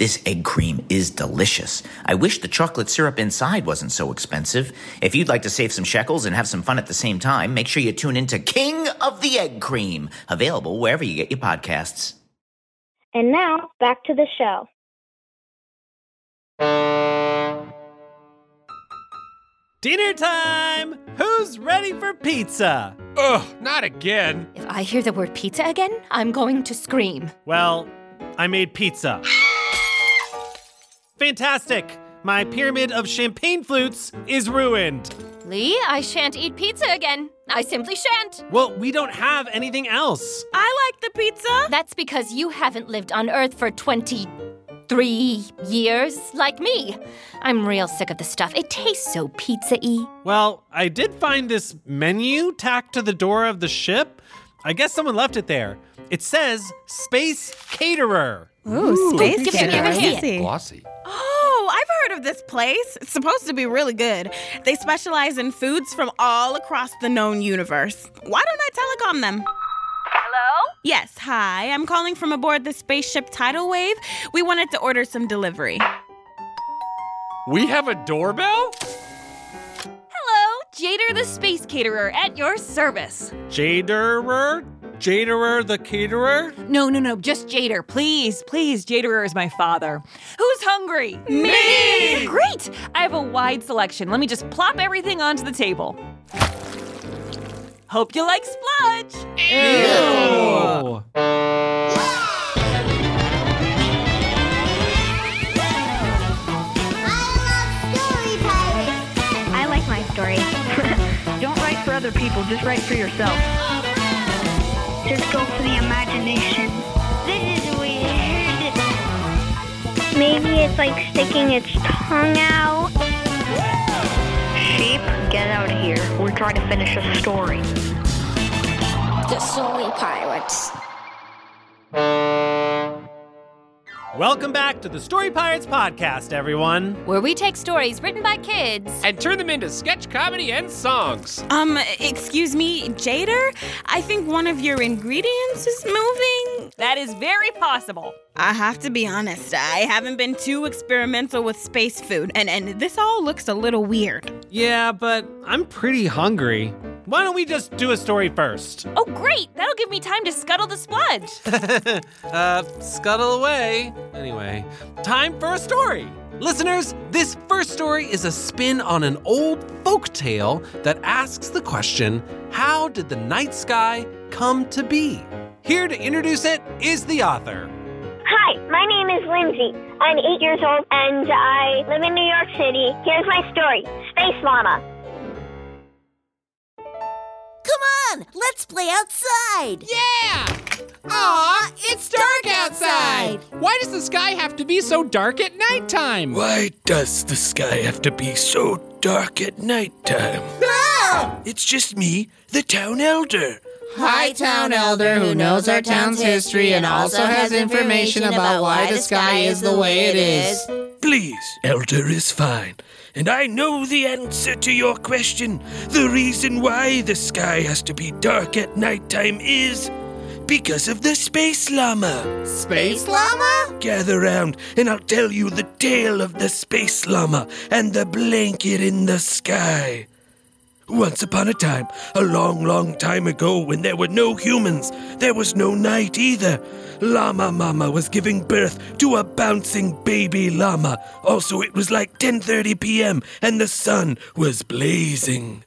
This egg cream is delicious. I wish the chocolate syrup inside wasn't so expensive. If you'd like to save some shekels and have some fun at the same time, make sure you tune into King of the Egg Cream, available wherever you get your podcasts. And now back to the show. Dinner time! Who's ready for pizza? Ugh, not again. If I hear the word pizza again, I'm going to scream. Well, I made pizza. Fantastic! My pyramid of champagne flutes is ruined. Lee, I shan't eat pizza again. I simply shan't. Well, we don't have anything else. I like the pizza. That's because you haven't lived on Earth for 23 years like me. I'm real sick of the stuff. It tastes so pizza y. Well, I did find this menu tacked to the door of the ship. I guess someone left it there. It says Space Caterer. Ooh, space Give it- give it caterer. here. Glossy. Oh, I've heard of this place. It's supposed to be really good. They specialize in foods from all across the known universe. Why don't I telecom them? Hello? Yes, hi. I'm calling from aboard the spaceship Tidal Wave. We wanted to order some delivery. We have a doorbell? Jader the Space Caterer at your service. Jaderer? Jaderer the Caterer? No, no, no, just Jader. Please, please. Jaderer is my father. Who's hungry? Me! Great! I have a wide selection. Let me just plop everything onto the table. Hope you like spludge. Ew. I people, just write for yourself. Just go for the imagination. This is weird. Maybe it's like sticking its tongue out. Sheep, get out of here. We're trying to finish a story. The Story Pirates. Welcome back to the Story Pirates podcast, everyone. Where we take stories written by kids. And turn them into sketch comedy and songs. Um, excuse me, Jader? I think one of your ingredients is moving. That is very possible. I have to be honest, I haven't been too experimental with space food, and, and this all looks a little weird. Yeah, but I'm pretty hungry. Why don't we just do a story first? Oh, great! That'll give me time to scuttle the spludge. uh, scuttle away. Anyway, time for a story. Listeners, this first story is a spin on an old folk tale that asks the question How did the night sky come to be? Here to introduce it is the author. Hi, Hi, my name is Lindsay. I'm eight years old and I live in New York City. Here's my story Space Llama. Come on, let's play outside. Yeah! Aw, it's dark outside! Why does the sky have to be so dark at nighttime? Why does the sky have to be so dark at nighttime? No! It's just me, the town elder. Hi, town elder who knows our town's history and also has information about why the sky is the way it is. Please, elder is fine. And I know the answer to your question. The reason why the sky has to be dark at nighttime is because of the space llama. Space llama? Gather round and I'll tell you the tale of the space llama and the blanket in the sky. Once upon a time, a long, long time ago, when there were no humans, there was no night either. Llama Mama was giving birth to a bouncing baby llama. Also, it was like 10:30 p.m. and the sun was blazing.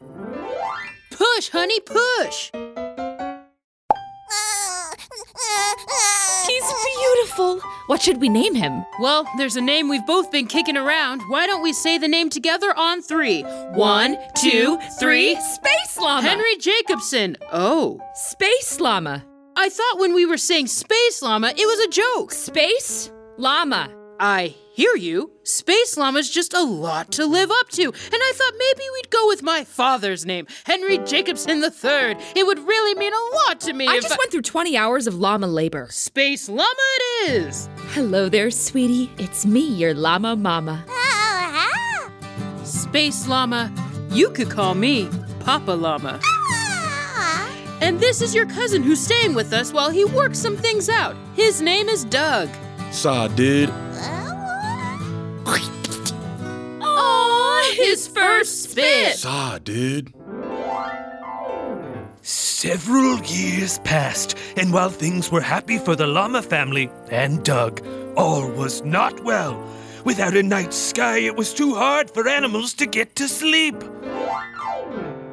Push, honey, push. He's beautiful. What should we name him? Well, there's a name we've both been kicking around. Why don't we say the name together on three? One, two, three. Space Llama. Henry Jacobson. Oh. Space Llama. I thought when we were saying Space Llama, it was a joke. Space Llama. I hear you. Space Llama's just a lot to live up to, and I thought maybe we'd go with my father's name, Henry Jacobson III. It would really mean a lot to me I just went through 20 hours of llama labor. Space Llama it is. Hello there, sweetie. It's me, your llama mama. Space Llama, you could call me Papa Llama. And this is your cousin who's staying with us while he works some things out. His name is Doug. Saw, dude. Aw, his first spit. Saw, dude. Several years passed, and while things were happy for the llama family and Doug, all was not well. Without a night sky, it was too hard for animals to get to sleep.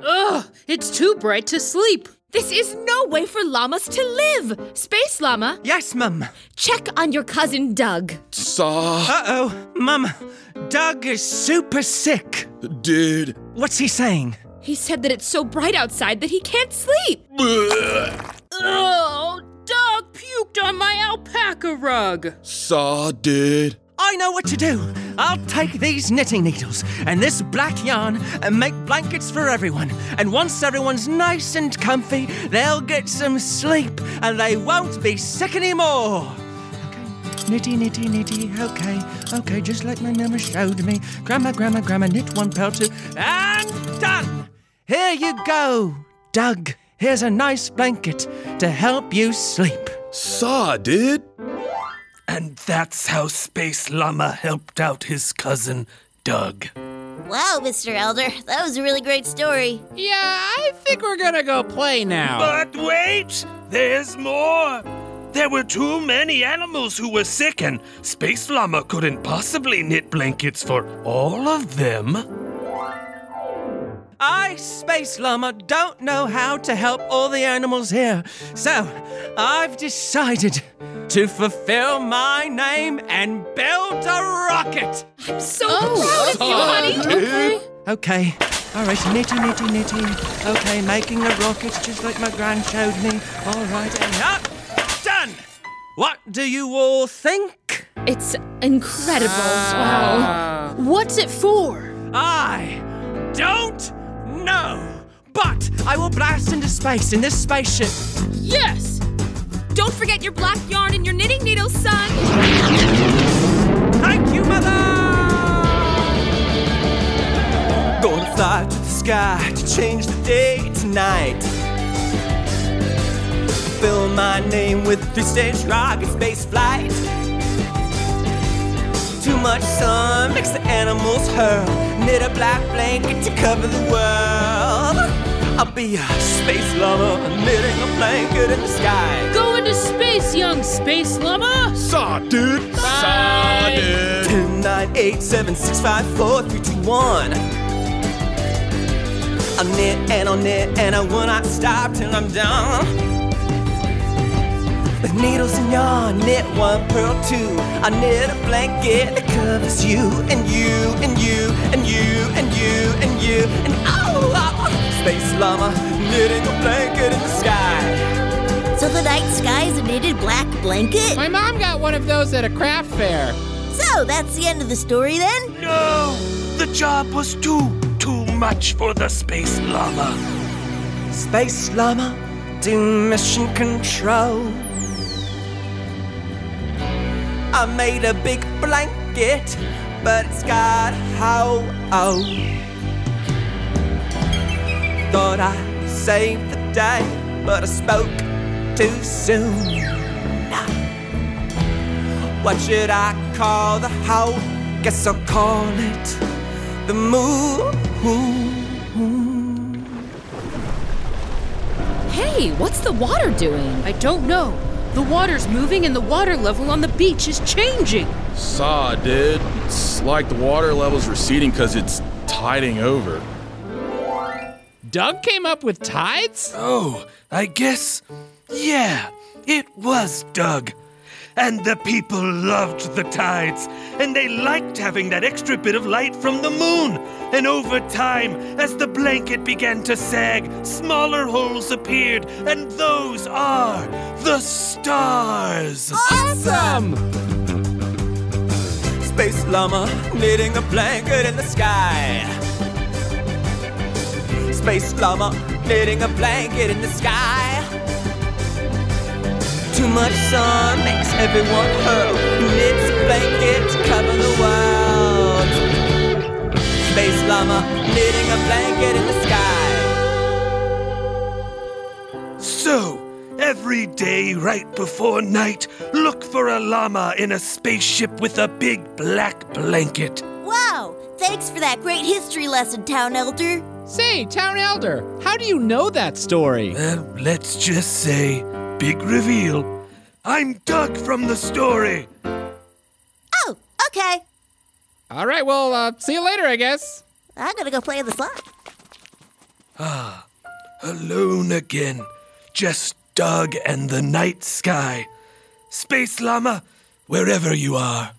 Ugh, it's too bright to sleep. This is no way for llamas to live. Space Llama, Yes, Mum. check on your cousin Doug. Saw, Uh oh, Mum. Doug is super sick. dude. What's he saying? He said that it's so bright outside that he can't sleep. Oh, Doug puked on my alpaca rug. Saw, dude. I know what to do. I'll take these knitting needles and this black yarn and make blankets for everyone. And once everyone's nice and comfy, they'll get some sleep and they won't be sick anymore. Okay, Knitty, knitty, knitty. Okay, okay, just like my mama showed me. Grandma, grandma, grandma, knit one purl two. And done! Here you go, Doug. Here's a nice blanket to help you sleep. Saw, dude. And that's how Space Llama helped out his cousin, Doug. Wow, Mr. Elder, that was a really great story. Yeah, I think we're gonna go play now. But wait! There's more! There were too many animals who were sick, and Space Llama couldn't possibly knit blankets for all of them. I, Space Llama, don't know how to help all the animals here. So, I've decided to fulfill my name and build a rocket. I'm so oh. proud of you, oh. honey. Okay. Okay. All right, nitty, nitty, nitty. Okay, making a rocket just like my gran showed me. All right, and up, done. What do you all think? It's incredible. wow. Ah. What's it for? I don't know, but I will blast into space in this spaceship. Yes! Don't forget your black yarn and your knitting needles, son. Thank you, Mother! Gonna fly to the sky to change the day tonight. Fill my name with three stage rocket space flight. Too much sun makes the animals hurl. Knit a black blanket to cover the world. I'll be a space llama knitting a blanket in the sky. Go into space, young space llama. Saw, dude. Saw, dude. 10, 9, 8, 7, 6, 5, 4, 3, 2, 1. I'll knit and I'll knit and I will not stop till I'm done. With needles and yarn, knit one, purl two. I knit a blanket that covers you and you and you and you and you and you and oh, oh. Space llama knitting a blanket in the sky. So the night sky is a knitted black blanket? My mom got one of those at a craft fair. So that's the end of the story then? No! The job was too, too much for the space llama. Space llama, do mission control. I made a big blanket, but it's got hole. Oh. Thought I saved the day, but I spoke too soon. What should I call the hole? Guess I'll call it the moon. Hey, what's the water doing? I don't know. The water's moving and the water level on the beach is changing. Saw, dude. It's like the water level's receding because it's tiding over. Doug came up with tides? Oh, I guess. Yeah, it was Doug. And the people loved the tides, and they liked having that extra bit of light from the moon. And over time, as the blanket began to sag, smaller holes appeared, and those are the stars. Awesome! Space llama knitting a blanket in the sky. Space llama knitting a blanket in the sky. Too much sun makes everyone hurl. Knits a blanket to cover the world. Space llama knitting a blanket in the sky. So, every day right before night, look for a llama in a spaceship with a big black blanket. Wow! Thanks for that great history lesson, Town Elder. Say, Town Elder, how do you know that story? Uh, let's just say, big reveal. I'm Doug from the story. Oh, okay. All right, well, uh, see you later, I guess. I'm gonna go play in the slot. Ah, alone again. Just Doug and the night sky. Space Llama, wherever you are.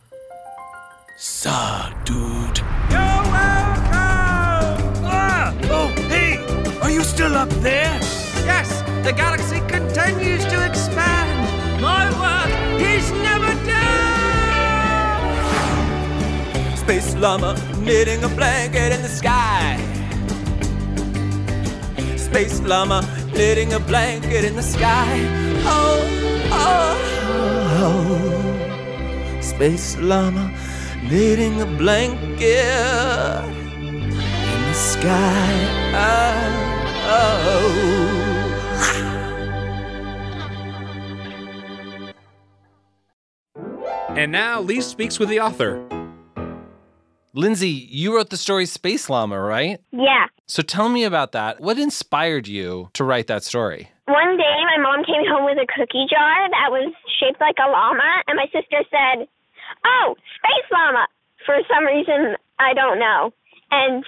Saw, dude. You're welcome! Ah! Oh, hey! Are you still up there? Yes, the galaxy continues to expand. My work is never done. Space llama knitting a blanket in the sky. Space llama knitting a blanket in the sky. Oh, oh, oh. Space llama knitting a blanket in the sky. Oh, oh. oh. And now Lee speaks with the author. Lindsay, you wrote the story Space Llama, right? Yeah. So tell me about that. What inspired you to write that story? One day, my mom came home with a cookie jar that was shaped like a llama, and my sister said, Oh, Space Llama! For some reason, I don't know. And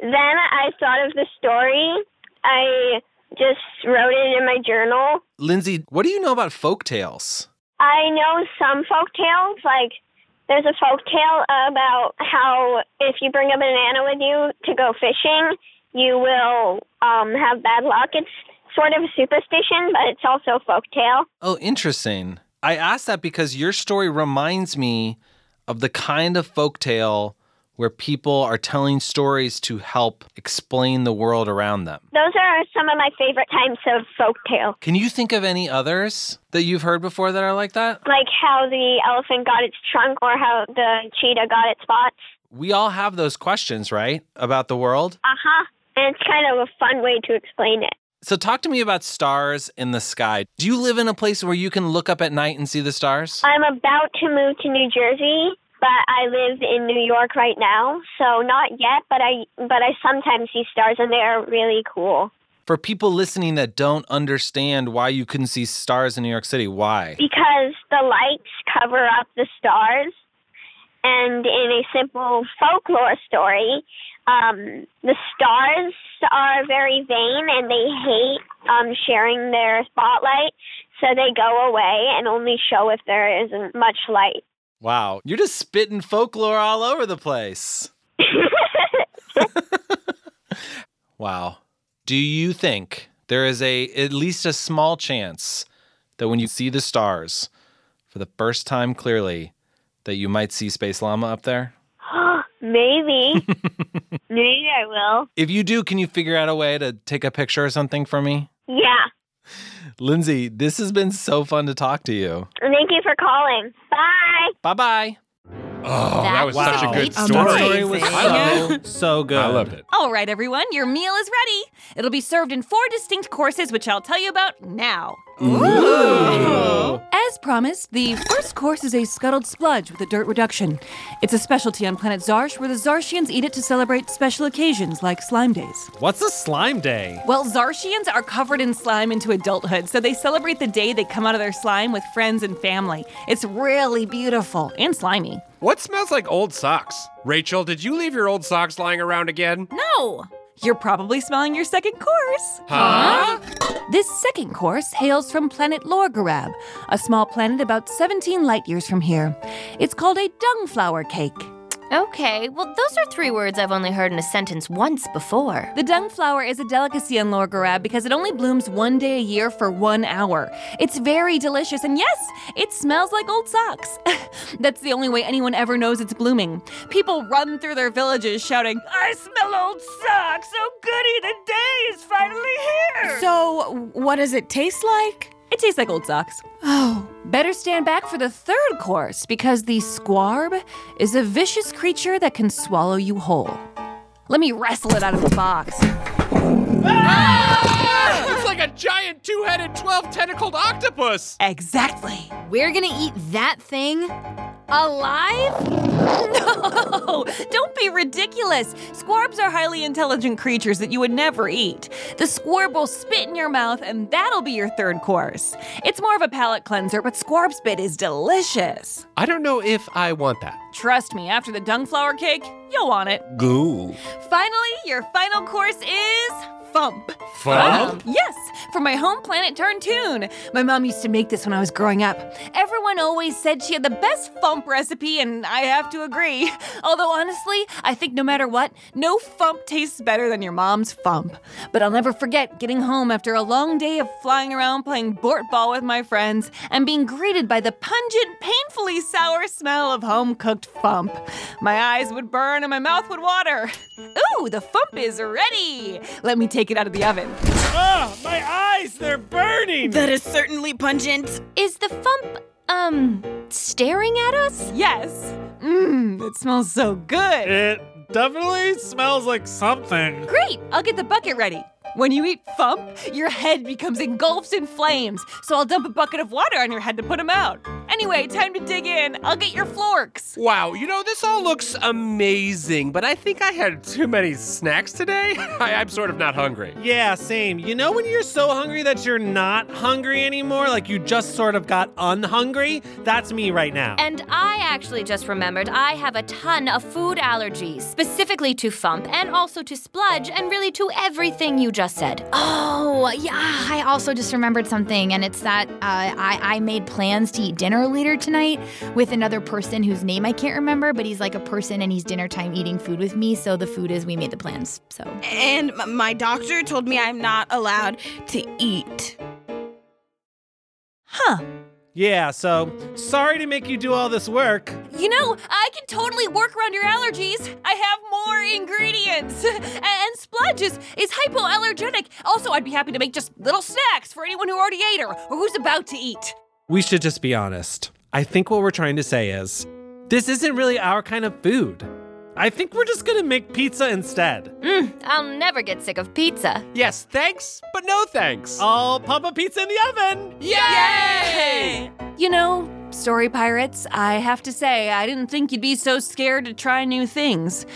then I thought of the story. I just wrote it in my journal. Lindsay, what do you know about folk tales? I know some folk tales, like there's a folk tale about how if you bring a banana with you to go fishing, you will um, have bad luck. It's sort of a superstition, but it's also a folk tale. Oh, interesting. I asked that because your story reminds me of the kind of folk tale where people are telling stories to help explain the world around them. Those are some of my favorite types of folk tale. Can you think of any others that you've heard before that are like that? Like how the elephant got its trunk or how the cheetah got its spots. We all have those questions, right? About the world? Uh huh. And it's kind of a fun way to explain it. So, talk to me about stars in the sky. Do you live in a place where you can look up at night and see the stars? I'm about to move to New Jersey, but I live in New York right now, so not yet, but I but I sometimes see stars and they're really cool. For people listening that don't understand why you couldn't see stars in New York City, why? Because the lights cover up the stars. And in a simple folklore story, um, the stars are very vain and they hate um, sharing their spotlight. so they go away and only show if there isn't much light. Wow, you're just spitting folklore all over the place. wow. Do you think there is a at least a small chance that when you see the stars for the first time clearly that you might see Space Llama up there? Maybe. Maybe I will. If you do, can you figure out a way to take a picture or something for me? Yeah. Lindsay, this has been so fun to talk to you. Thank you for calling. Bye. Bye bye. Oh, that, was such a good That story. story was so, so good. I loved it. All right, everyone, your meal is ready. It'll be served in four distinct courses, which I'll tell you about now. As promised, the first course is a scuttled spludge with a dirt reduction. It's a specialty on planet Zarsh where the Zarshians eat it to celebrate special occasions like slime days. What's a slime day? Well, Zarshians are covered in slime into adulthood, so they celebrate the day they come out of their slime with friends and family. It's really beautiful and slimy. What smells like old socks? Rachel, did you leave your old socks lying around again? No! You're probably smelling your second course. Huh? This second course hails from planet Lorgarab, a small planet about 17 light years from here. It's called a dungflower cake. Okay, well, those are three words I've only heard in a sentence once before. The dung flower is a delicacy on Lorgarab because it only blooms one day a year for one hour. It's very delicious, and yes, it smells like old socks. That's the only way anyone ever knows it's blooming. People run through their villages shouting, I smell old socks! So goody, the day is finally here! So, what does it taste like? It tastes like old socks. Oh, better stand back for the third course because the squarb is a vicious creature that can swallow you whole. Let me wrestle it out of the box. It's like a giant two-headed, twelve-tentacled octopus. Exactly. We're gonna eat that thing alive? No, don't be ridiculous. Squarbs are highly intelligent creatures that you would never eat. The squarb will spit in your mouth, and that'll be your third course. It's more of a palate cleanser, but squarb spit is delicious. I don't know if I want that. Trust me, after the dung dungflower cake, you'll want it. Goo. Finally, your final course is Fump. Fump? Yes, from my home planet Tarntoon. My mom used to make this when I was growing up. Everyone always said she had the best Fump recipe, and I have to agree. Although, honestly, I think no matter what, no Fump tastes better than your mom's Fump. But I'll never forget getting home after a long day of flying around playing Bort Ball with my friends and being greeted by the pungent, painfully sour smell of home cooked Fump. My eyes would burn and my mouth would water. Ooh, the Fump is ready! Let me take it out of the oven. Ah, my eyes, they're burning. That is certainly pungent. Is the Fump, um, staring at us? Yes. Mmm, it smells so good. It definitely smells like something. Great, I'll get the bucket ready. When you eat Fump, your head becomes engulfed in flames, so I'll dump a bucket of water on your head to put them out. Anyway, time to dig in. I'll get your florks. Wow, you know, this all looks amazing, but I think I had too many snacks today. I, I'm sort of not hungry. Yeah, same. You know when you're so hungry that you're not hungry anymore? Like you just sort of got unhungry? That's me right now. And I actually just remembered I have a ton of food allergies, specifically to Fump and also to Spludge and really to everything you just said. Oh, yeah. I also just remembered something, and it's that uh, I, I made plans to eat dinner later tonight with another person whose name I can't remember, but he's like a person and he's dinner time eating food with me. So the food is we made the plans. So. And my doctor told me I'm not allowed to eat. Huh. Yeah, so sorry to make you do all this work. You know, I can totally work around your allergies. I have more ingredients. and Spludge is, is hypoallergenic. Also, I'd be happy to make just little snacks for anyone who already ate or, or who's about to eat. We should just be honest. I think what we're trying to say is this isn't really our kind of food. I think we're just gonna make pizza instead. Mm, I'll never get sick of pizza. Yes, thanks, but no thanks. I'll pop a pizza in the oven. Yay! You know, Story Pirates, I have to say, I didn't think you'd be so scared to try new things.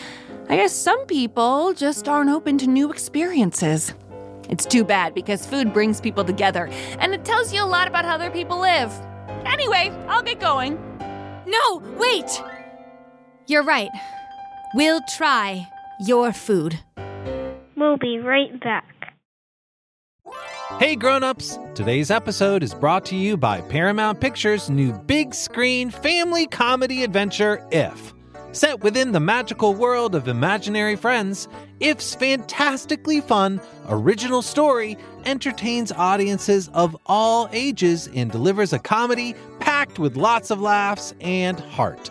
I guess some people just aren't open to new experiences. It's too bad because food brings people together and it tells you a lot about how other people live. Anyway, I'll get going. No, wait! You're right. We'll try your food. We'll be right back. Hey grown-ups, today's episode is brought to you by Paramount Pictures' new big screen family comedy adventure If. Set within the magical world of imaginary friends, If's fantastically fun, original story entertains audiences of all ages and delivers a comedy packed with lots of laughs and heart.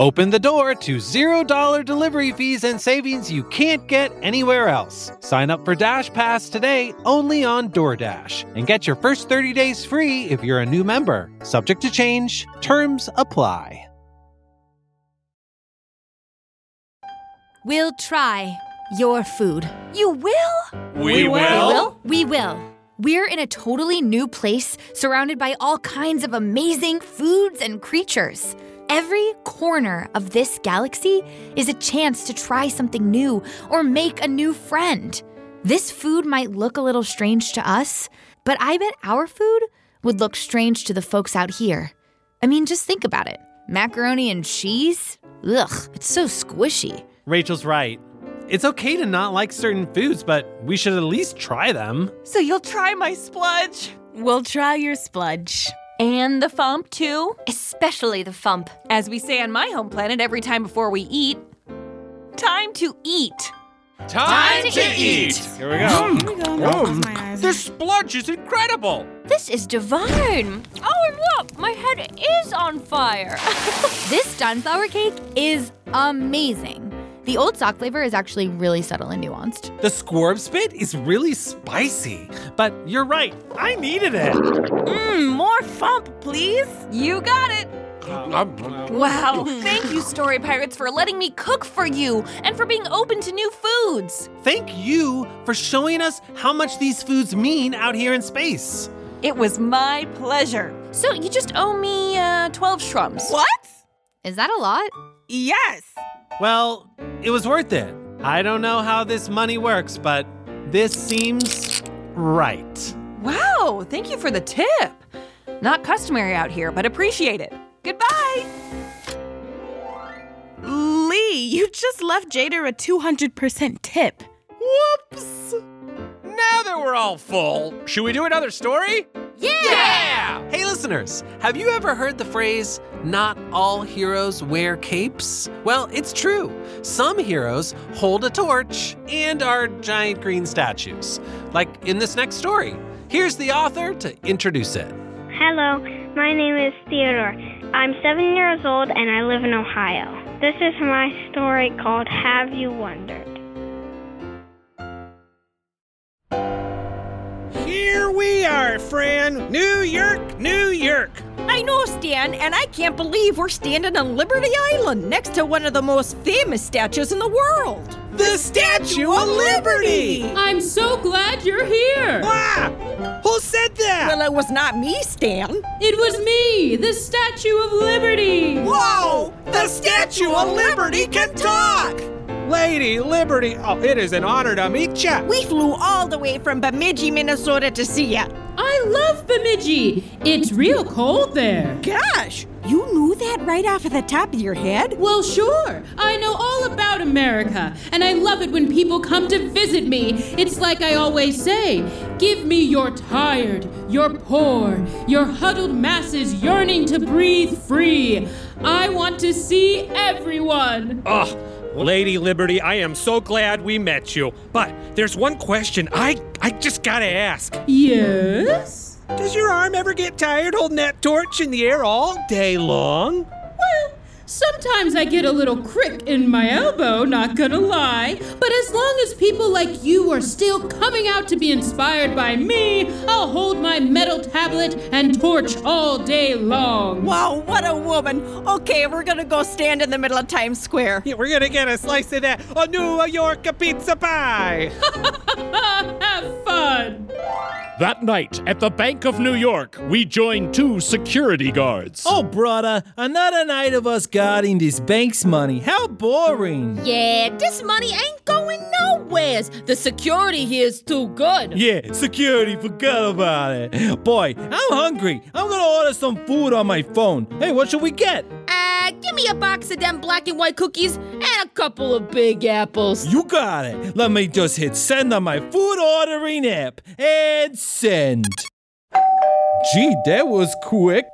Open the door to $0 delivery fees and savings you can't get anywhere else. Sign up for Dash Pass today only on DoorDash and get your first 30 days free if you're a new member. Subject to change, terms apply. We'll try your food. You will? We will? We will. We're in a totally new place surrounded by all kinds of amazing foods and creatures. Every corner of this galaxy is a chance to try something new or make a new friend. This food might look a little strange to us, but I bet our food would look strange to the folks out here. I mean, just think about it macaroni and cheese? Ugh, it's so squishy. Rachel's right. It's okay to not like certain foods, but we should at least try them. So you'll try my spludge? We'll try your spludge. And the fump, too? Especially the fump. As we say on my home planet every time before we eat, time to eat. Time to eat. Here we go. Mm. Mm. Here we go. Now my eyes. This spludge is incredible. This is divine. Oh, and look, my head is on fire. This sunflower cake is amazing. The old sock flavor is actually really subtle and nuanced. The squorb spit is really spicy, but you're right. I needed it. Mmm, more fump, please. You got it. Wow. Thank you, Story Pirates, for letting me cook for you and for being open to new foods. Thank you for showing us how much these foods mean out here in space. It was my pleasure. So you just owe me uh, 12 shrums. What? Is that a lot? Yes. Well, it was worth it. I don't know how this money works, but this seems right. Wow, thank you for the tip. Not customary out here, but appreciate it. Goodbye. Lee, you just left Jader a 200% tip. Whoops! Now that we're all full, should we do another story? Yeah! Hey, listeners, have you ever heard the phrase, not all heroes wear capes? Well, it's true. Some heroes hold a torch and are giant green statues, like in this next story. Here's the author to introduce it. Hello, my name is Theodore. I'm seven years old and I live in Ohio. This is my story called Have You Wondered? Here we are, Fran. New York, New York. I know, Stan, and I can't believe we're standing on Liberty Island next to one of the most famous statues in the world. The Statue of Liberty! I'm so glad you're here. Ah! Who said that? Well, it was not me, Stan. It was me, the Statue of Liberty. Whoa! The Statue of Liberty can talk! Lady Liberty, oh, it is an honor to meet ya. We flew all the way from Bemidji, Minnesota to see ya. I love Bemidji. It's real cold there. Gosh, you knew that right off of the top of your head? Well, sure. I know all about America, and I love it when people come to visit me. It's like I always say give me your tired, your poor, your huddled masses yearning to breathe free. I want to see everyone. Oh, Lady Liberty, I am so glad we met you. But there's one question I I just gotta ask. Yes? Does your arm ever get tired holding that torch in the air all day long? Well, sometimes I get a little crick in my elbow, not gonna lie. But as long as people like you are still coming out to be inspired by me, I'll hold my metal tablet and torch all day long. Wow, what a woman. Okay, we're gonna go stand in the middle of Times Square. Yeah, we're gonna get a slice of that a New York pizza pie. Have fun. That night, at the Bank of New York, we joined two security guards. Oh, brother, another night of us guarding this bank's money. How boring. Yeah, this money ain't going nowhere. The security here is too good. Yeah, security, forgot about it. Boy, I'm hungry. I'm gonna order some food on my phone. Hey, what should we get? Uh, give me a box of them black and white cookies and a couple of big apples. You got it. Let me just hit send on my food ordering app and send. Gee, that was quick.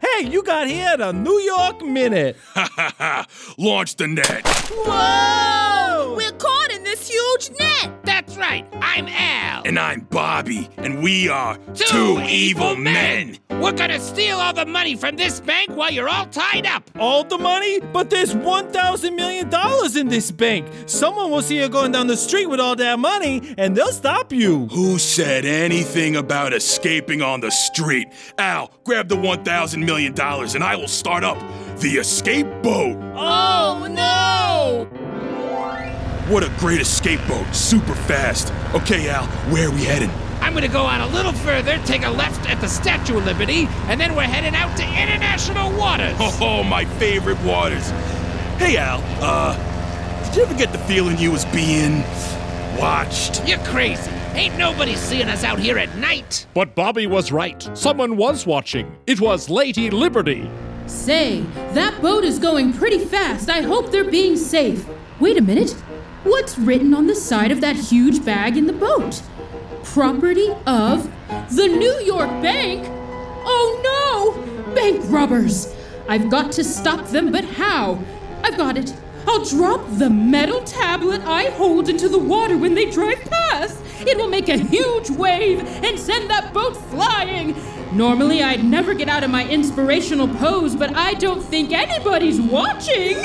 Hey, you got here the New York Minute. Ha ha ha! Launch the net. Whoa! We're caught in this huge net. That's right. I'm Al. And I'm Bobby, and we are two, evil men. We're gonna steal all the money from this bank while you're all tied up. All the money? But there's $1,000 million in this bank. Someone will see you going down the street with all that money, and they'll stop you. Who said anything about escaping on the street? Al, grab the $1,000 million and I will start up the escape boat. Oh no! What a great escape boat, super fast. Okay, Al, where are we heading? I'm gonna go on a little further, take a left at the Statue of Liberty, and then we're heading out to international waters. Oh, my favorite waters. Hey, Al, uh, did you ever get the feeling you was being watched? You're crazy. Ain't nobody seeing us out here at night. But Bobby was right. Someone was watching. It was Lady Liberty. Say, that boat is going pretty fast. I hope they're being safe. Wait a minute. What's written on the side of that huge bag in the boat? Property of the New York Bank? Oh no! Bank robbers! I've got to stop them, but how? I've got it. I'll drop the metal tablet I hold into the water when they drive past. It will make a huge wave and send that boat flying. Normally, I'd never get out of my inspirational pose, but I don't think anybody's watching.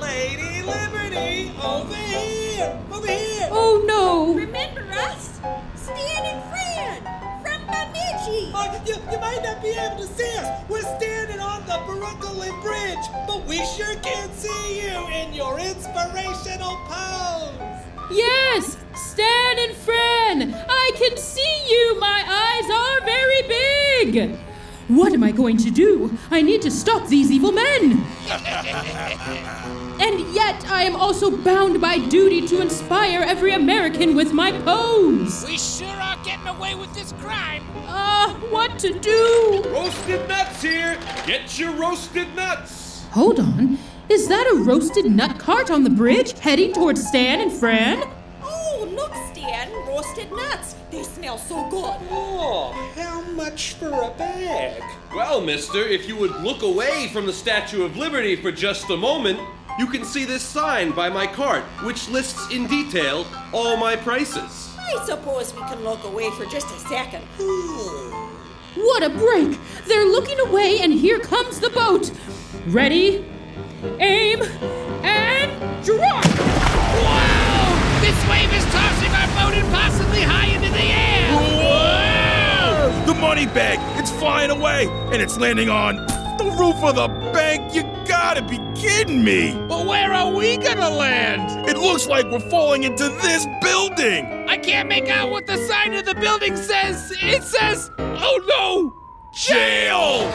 Lady Liberty, over here, over here. Oh no! Remember us? Stan and Fran from Bemidji. Oh, you, you might not be able to see us. We're standing on the Brooklyn Bridge, but we sure can see you in your inspirational pose. Yes, Stan and Fran, I can see you. My eyes are very big. What am I going to do? I need to stop these evil men. And yet, I am also bound by duty to inspire every American with my pose. We sure are getting away with this crime. Ah, what to do? Roasted nuts here. Get your roasted nuts. Hold on. Is that a roasted nut cart on the bridge heading towards Stan and Fran? Look, Stan, roasted nuts. They smell so good. Oh, how much for a bag? Well, mister, if you would look away from the Statue of Liberty for just a moment, you can see this sign by my cart, which lists in detail all my prices. I suppose we can look away for just a second. Hmm. What a break! They're looking away, and here comes the boat. Ready, aim, and drop! Wow! This wave is tossing our boat impossibly high into the air! Whoa! The money bag! It's flying away! And it's landing on the roof of the bank! You gotta be kidding me! But where are we gonna land? It looks like we're falling into this building! I can't make out what the sign of the building says! It says, oh no! Jail!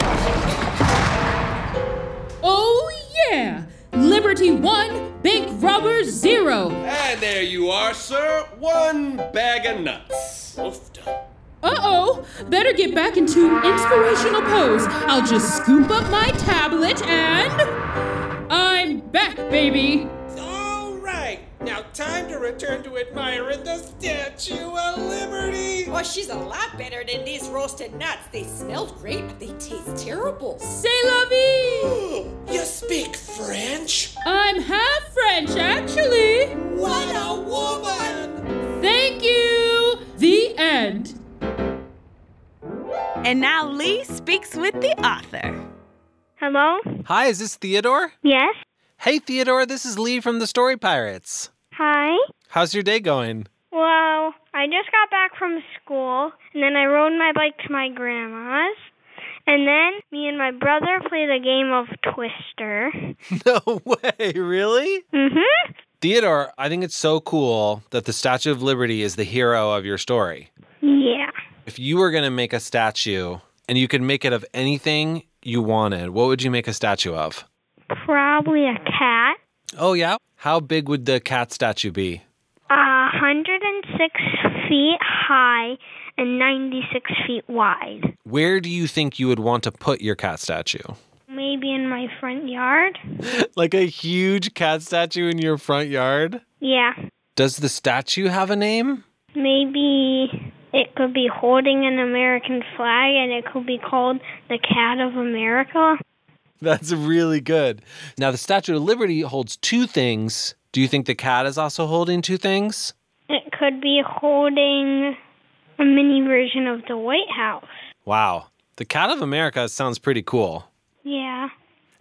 Oh, yeah! Liberty 1, Bank Robber 0. And there you are, sir. One bag of nuts. Uh oh! Better get back into inspirational pose. I'll just scoop up my tablet and. I'm back, baby! All right, now time to return to admiring the Statue of Liberty. Well, she's a lot better than these roasted nuts. They smelled great, but they taste terrible. C'est la vie! You speak French? I'm half French, actually. What a woman! Thank you! The end. And now Lee speaks with the author. Hello? Hi, is this Theodore? Yes? Hey, Theodore, this is Lee from the Story Pirates. Hi? How's your day going? Well, I just got back from school, and then I rode my bike to my grandma's. And then me and my brother played a game of Twister. No way, really? Mm-hmm. Theodore, I think it's so cool that the Statue of Liberty is the hero of your story. Yeah. If you were going to make a statue and you could make it of anything you wanted, what would you make a statue of? Probably a cat. Oh, yeah? How big would the cat statue be? A 106 feet high and 96 feet wide. Where do you think you would want to put your cat statue? Maybe in my front yard. like a huge cat statue in your front yard? Yeah. Does the statue have a name? Maybe it could be holding an American flag and it could be called the Cat of America. That's really good. Now, the Statue of Liberty holds two things. Do you think the cat is also holding two things? It could be holding a mini version of the White House. Wow. The Cat of America sounds pretty cool. Yeah.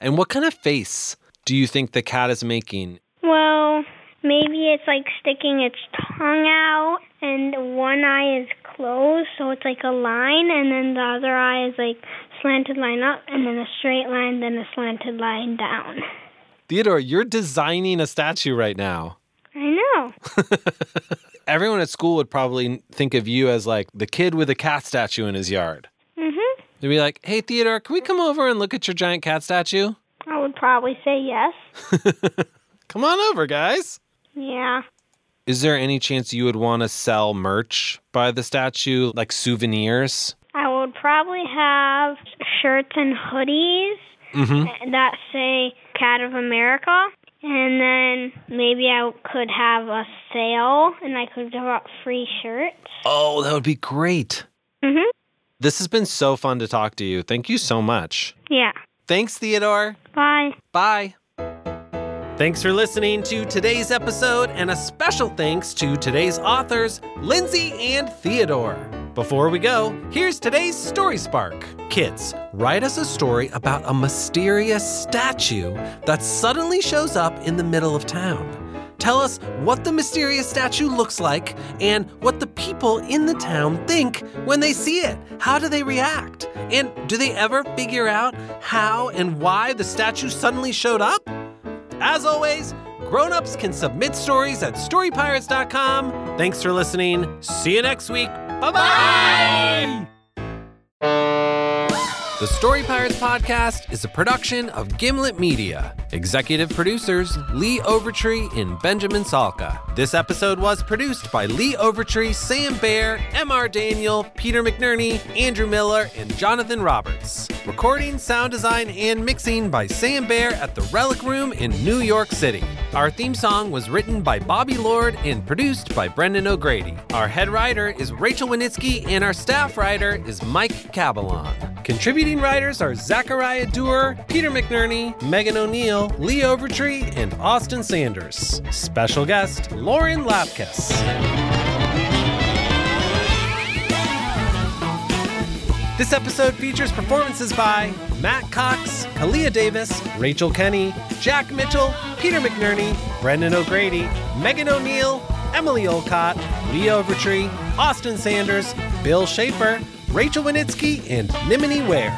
And what kind of face do you think the cat is making? Well, maybe it's like sticking its tongue out and one eye is closed, so it's like a line, and then the other eye is like slanted line up, and then a straight line, then a slanted line down. Theodore, you're designing a statue right now. I know. Everyone at school would probably think of you as like the kid with a cat statue in his yard. Mm-hmm. They'd be like, hey, Theodore, can we come over and look at your giant cat statue? I would probably say yes. Come on over, guys. Yeah. Is there any chance you would want to sell merch by the statue, like souvenirs? I would probably have shirts and hoodies Mm-hmm. that say Cat of America. And then maybe I could have a sale and I could give out free shirts. Oh, that would be great. Mhm. This has been so fun to talk to you. Thank you so much. Yeah. Thanks, Theodore. Bye. Bye. Thanks for listening to today's episode, and a special thanks to today's authors, Lindsay and Theodore. Before we go, here's today's Story Spark. Kids, write us a story about a mysterious statue that suddenly shows up in the middle of town. Tell us what the mysterious statue looks like and what the people in the town think when they see it. How do they react? And do they ever figure out how and why the statue suddenly showed up? As always, grown-ups can submit stories at storypirates.com. Thanks for listening. See you next week. 拜拜。The Story Pirates podcast is a production of Gimlet Media. Executive producers Lee Overtree and Benjamin Salka. This episode was produced by Lee Overtree, Sam Baer, M.R. Daniel, Peter McNerney, Andrew Miller, and Jonathan Roberts. Recording, sound design, and mixing by Sam Baer at the Relic Room in New York City. Our theme song was written by Bobby Lord and produced by Brendan O'Grady. Our head writer is Rachel Wenitsky, and our staff writer is Mike Cabalon. Contributing writers are Zachariah Dewar, Peter McNerney, Megan O'Neill, Lee Overtree, and Austin Sanders. Special guest, Lauren Lapkus. This episode features performances by Matt Cox, Kalia Davis, Rachel Kenny, Jack Mitchell, Peter McNerney, Brendan O'Grady, Megan O'Neill, Emily Olcott, Lee Overtree, Austin Sanders, Bill Schaefer, Rachel Wenitsky, and Nimini Ware.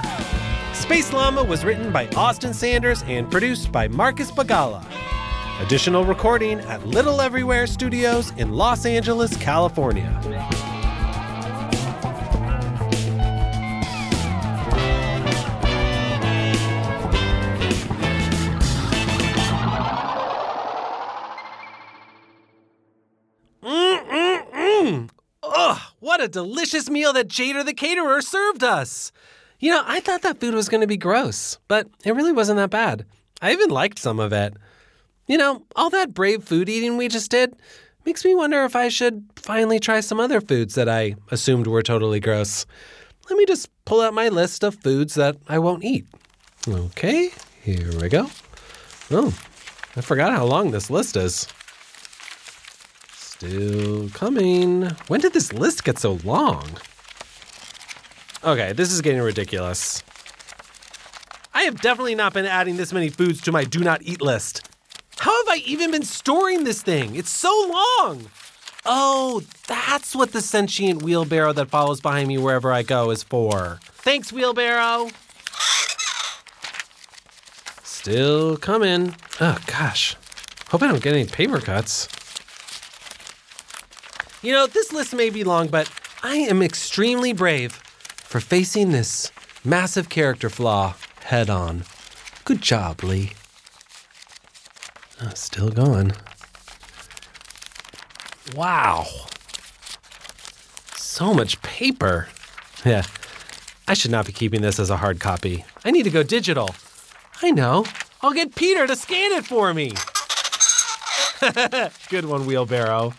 Space Llama was written by Austin Sanders and produced by Marcus Bagala. Additional recording at Little Everywhere Studios in Los Angeles, California. A delicious meal that Jader the caterer served us. You know, I thought that food was going to be gross, but it really wasn't that bad. I even liked some of it. You know, all that brave food eating we just did makes me wonder if I should finally try some other foods that I assumed were totally gross. Let me just pull out my list of foods that I won't eat. Okay, here we go. Oh, I forgot how long this list is. Still coming. When did this list get so long? Okay, this is getting ridiculous. I have definitely not been adding this many foods to my do not eat list. How have I even been storing this thing? It's so long. Oh, that's what the sentient wheelbarrow that follows behind me wherever I go is for. Thanks, wheelbarrow. Still coming. Oh, gosh. Hope I don't get any paper cuts. You know, this list may be long, but I am extremely brave for facing this massive character flaw head on. Good job, Lee. Oh, still going. Wow. So much paper. Yeah, I should not be keeping this as a hard copy. I need to go digital. I know. I'll get Peter to scan it for me. Good one, wheelbarrow.